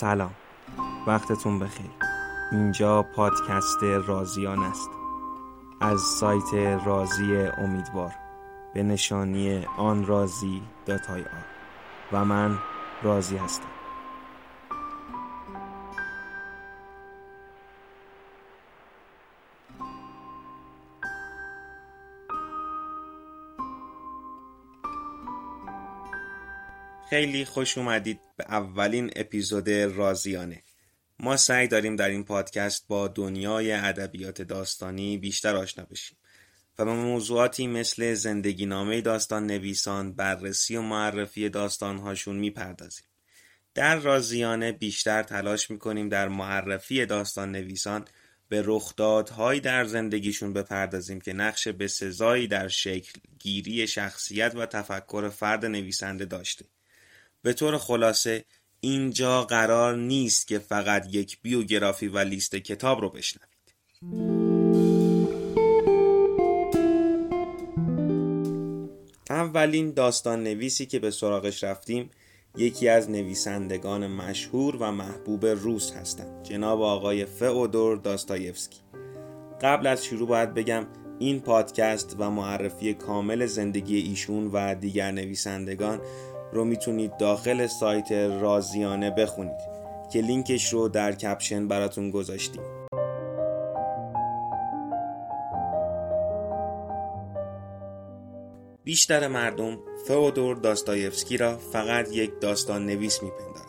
سلام. وقتتون بخیر. اینجا پادکست رازیان است. از سایت رازی امیدوار. به نشانی آن رازی داتای و من رازی هستم. خیلی خوش اومدید به اولین اپیزود رازیانه. ما سعی داریم در این پادکست با دنیای ادبیات داستانی بیشتر آشنا بشیم و به موضوعاتی مثل زندگی نامه داستان نویسان بررسی و معرفی داستانهاشون می‌پردازیم. در رازیانه بیشتر تلاش می‌کنیم در معرفی داستان نویسان به رخدادهایی در زندگیشون بپردازیم که نقش به سزایی در شکل گیری شخصیت و تفکر فرد نویسنده داشته. به طور خلاصه اینجا قرار نیست که فقط یک بیوگرافی و لیست کتاب رو بشنوید. اولین داستان نویسی که به سراغش رفتیم یکی از نویسندگان مشهور و محبوب روس هستند جناب آقای فئودور داستایفسکی قبل از شروع باید بگم این پادکست و معرفی کامل زندگی ایشون و دیگر نویسندگان رو می‌تونید داخل سایت رازیانه بخونید که لینکش رو در کپشن براتون گذاشتیم. بیشتر مردم فئودور داستایفسکی را فقط یک داستان نویس میپندارند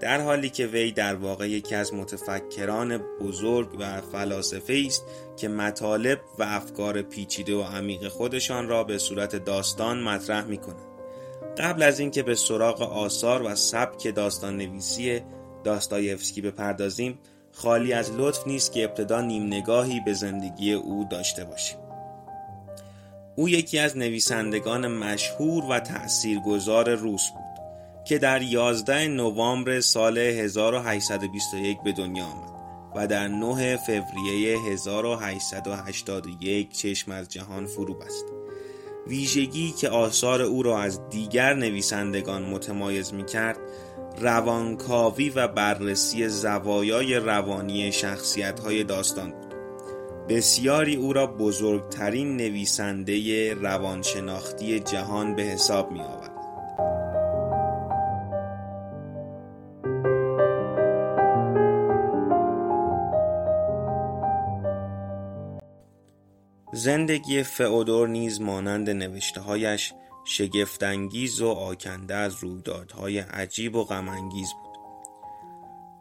در حالی که وی در واقع یکی از متفکران بزرگ و فلاسفه است که مطالب و افکار پیچیده و عمیق خودشان را به صورت داستان مطرح می قبل از اینکه به سراغ آثار و سبک داستان نویسی داستایفسکی بپردازیم خالی از لطف نیست که ابتدا نیم نگاهی به زندگی او داشته باشیم او یکی از نویسندگان مشهور و تأثیرگذار روس بود که در 11 نوامبر سال 1821 به دنیا آمد و در 9 فوریه 1881 چشم از جهان فرو بست. ویژگی که آثار او را از دیگر نویسندگان متمایز می کرد روانکاوی و بررسی زوایای روانی شخصیت های داستان بود بسیاری او را بزرگترین نویسنده روانشناختی جهان به حساب می آورد. زندگی فئودور نیز مانند نوشتههایش شگفتانگیز و آکنده از رویدادهای عجیب و غمانگیز بود.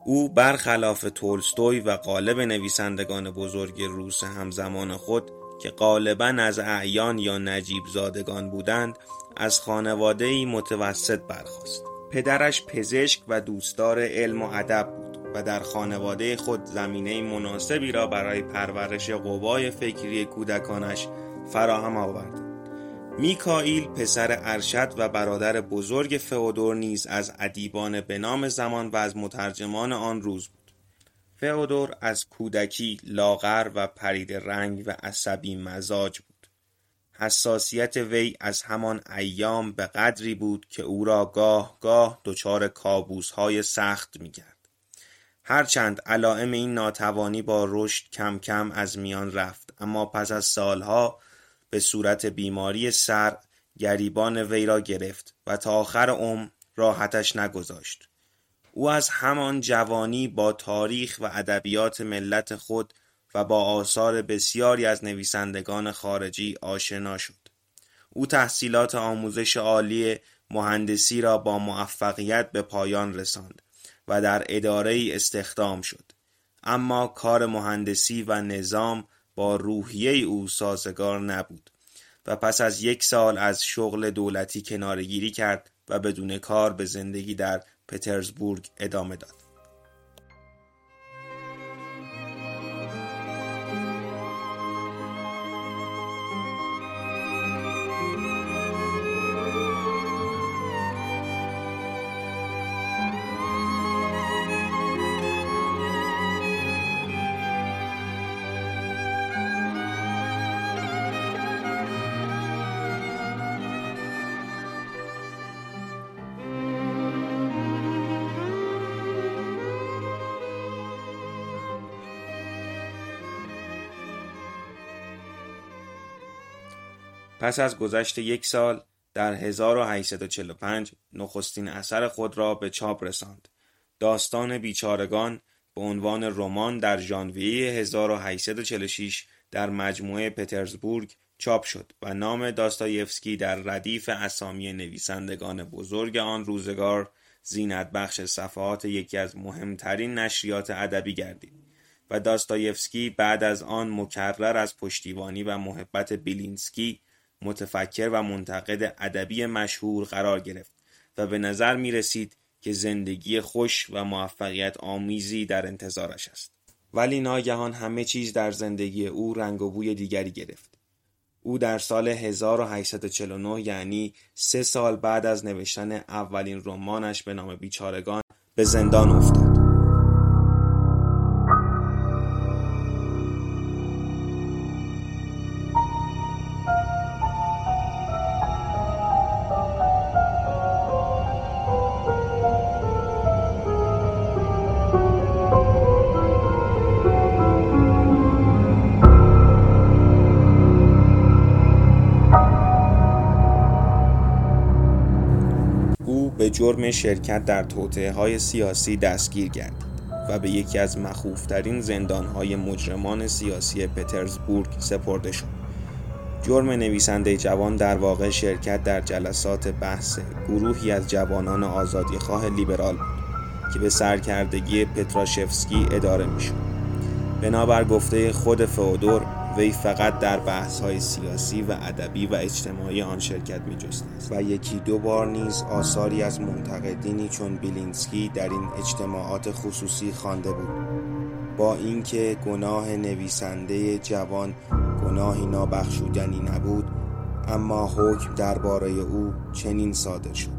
او برخلاف تولستوی و غالب نویسندگان بزرگ روس همزمان خود که غالبا از اعیان یا نجیب زادگان بودند از خانواده متوسط برخاست. پدرش پزشک و دوستدار علم و ادب بود. و در خانواده خود زمینه مناسبی را برای پرورش قوای فکری کودکانش فراهم آورد. میکائیل پسر ارشد و برادر بزرگ فئودور نیز از ادیبان به نام زمان و از مترجمان آن روز بود. فئودور از کودکی لاغر و پرید رنگ و عصبی مزاج بود. حساسیت وی از همان ایام به قدری بود که او را گاه گاه دچار کابوس های سخت می‌کرد. هرچند علائم این ناتوانی با رشد کم کم از میان رفت اما پس از سالها به صورت بیماری سر گریبان وی را گرفت و تا آخر عمر راحتش نگذاشت. او از همان جوانی با تاریخ و ادبیات ملت خود و با آثار بسیاری از نویسندگان خارجی آشنا شد. او تحصیلات آموزش عالی مهندسی را با موفقیت به پایان رساند. و در اداره استخدام شد. اما کار مهندسی و نظام با روحیه او سازگار نبود و پس از یک سال از شغل دولتی کنارگیری کرد و بدون کار به زندگی در پترزبورگ ادامه داد. پس از گذشت یک سال در 1845 نخستین اثر خود را به چاپ رساند. داستان بیچارگان به عنوان رمان در ژانویه 1846 در مجموعه پترزبورگ چاپ شد و نام داستایفسکی در ردیف اسامی نویسندگان بزرگ آن روزگار زینت بخش صفحات یکی از مهمترین نشریات ادبی گردید و داستایفسکی بعد از آن مکرر از پشتیبانی و محبت بیلینسکی متفکر و منتقد ادبی مشهور قرار گرفت و به نظر می رسید که زندگی خوش و موفقیت آمیزی در انتظارش است. ولی ناگهان همه چیز در زندگی او رنگ و بوی دیگری گرفت. او در سال 1849 یعنی سه سال بعد از نوشتن اولین رمانش به نام بیچارگان به زندان افتاد. جرم شرکت در توطعه های سیاسی دستگیر گردید و به یکی از مخوفترین زندانهای مجرمان سیاسی پترزبورگ سپرده شد. جرم نویسنده جوان در واقع شرکت در جلسات بحث گروهی از جوانان آزادیخواه لیبرال بود که به سرکردگی پتراشفسکی اداره می‌شد. بنابر گفته خود فئودور وی فقط در بحث های سیاسی و ادبی و اجتماعی آن شرکت می است و یکی دو بار نیز آثاری از منتقدینی چون بیلینسکی در این اجتماعات خصوصی خوانده بود. با اینکه گناه نویسنده جوان گناهی نابخشودنی نبود اما حکم درباره او چنین صادر شد.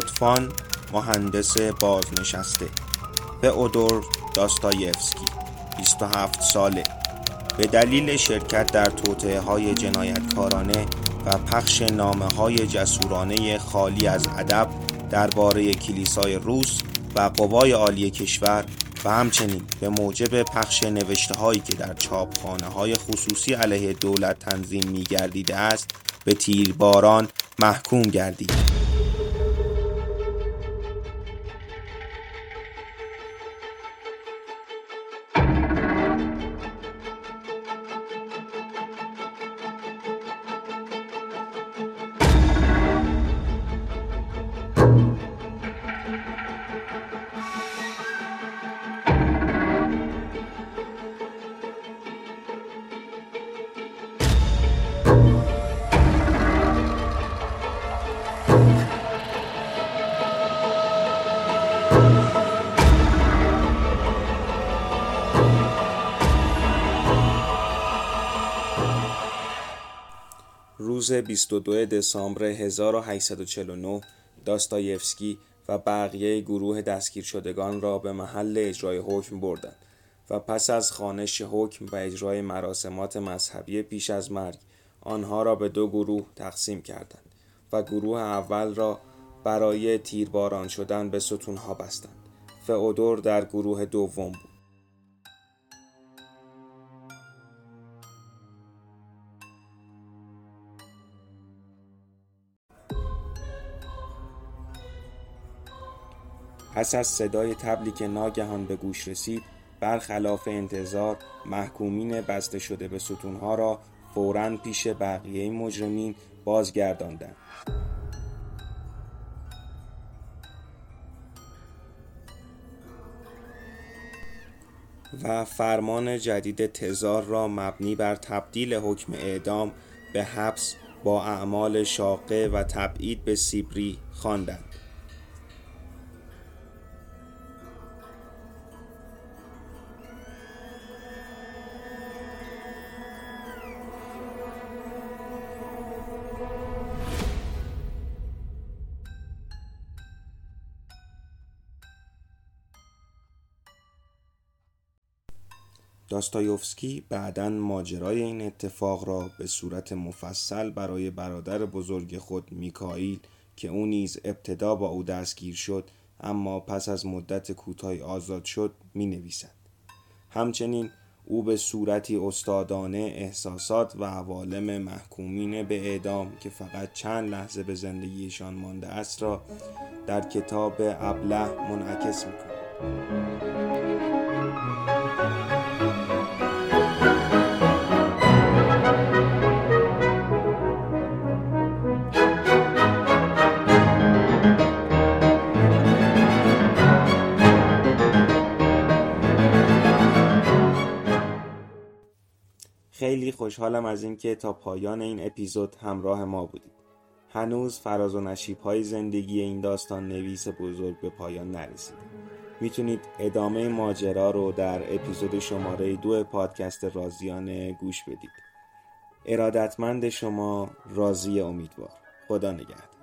صدفان مهندس بازنشسته اودور داستایفسکی 27 ساله. به دلیل شرکت در توطعه های جنایتکارانه و پخش نامه های جسورانه خالی از ادب درباره کلیسای روس و قوای عالی کشور و همچنین به موجب پخش نوشته هایی که در چاپخانه های خصوصی علیه دولت تنظیم می گردیده است به تیرباران محکوم گردید. روز 22 دسامبر 1849 داستایفسکی و بقیه گروه دستگیر شدگان را به محل اجرای حکم بردند و پس از خانش حکم و اجرای مراسمات مذهبی پیش از مرگ آنها را به دو گروه تقسیم کردند و گروه اول را برای تیرباران شدن به ستونها بستند. فئودور در گروه دوم بود. پس از صدای تبلی که ناگهان به گوش رسید برخلاف انتظار محکومین بسته شده به ستونها را فوراً پیش بقیه مجرمین بازگرداندند و فرمان جدید تزار را مبنی بر تبدیل حکم اعدام به حبس با اعمال شاقه و تبعید به سیبری خواندند. داستایوفسکی بعدا ماجرای این اتفاق را به صورت مفصل برای برادر بزرگ خود میکائیل که او نیز ابتدا با او دستگیر شد اما پس از مدت کوتاهی آزاد شد می نویسد. همچنین او به صورتی استادانه احساسات و عوالم محکومین به اعدام که فقط چند لحظه به زندگیشان مانده است را در کتاب ابله منعکس می‌کند خوشحالم از اینکه تا پایان این اپیزود همراه ما بودید. هنوز فراز و نشیب های زندگی این داستان نویس بزرگ به پایان نرسید. می‌تونید ادامه ماجرا رو در اپیزود شماره دو پادکست رازیان گوش بدید. ارادتمند شما رازی امیدوار. خدا نگهدار.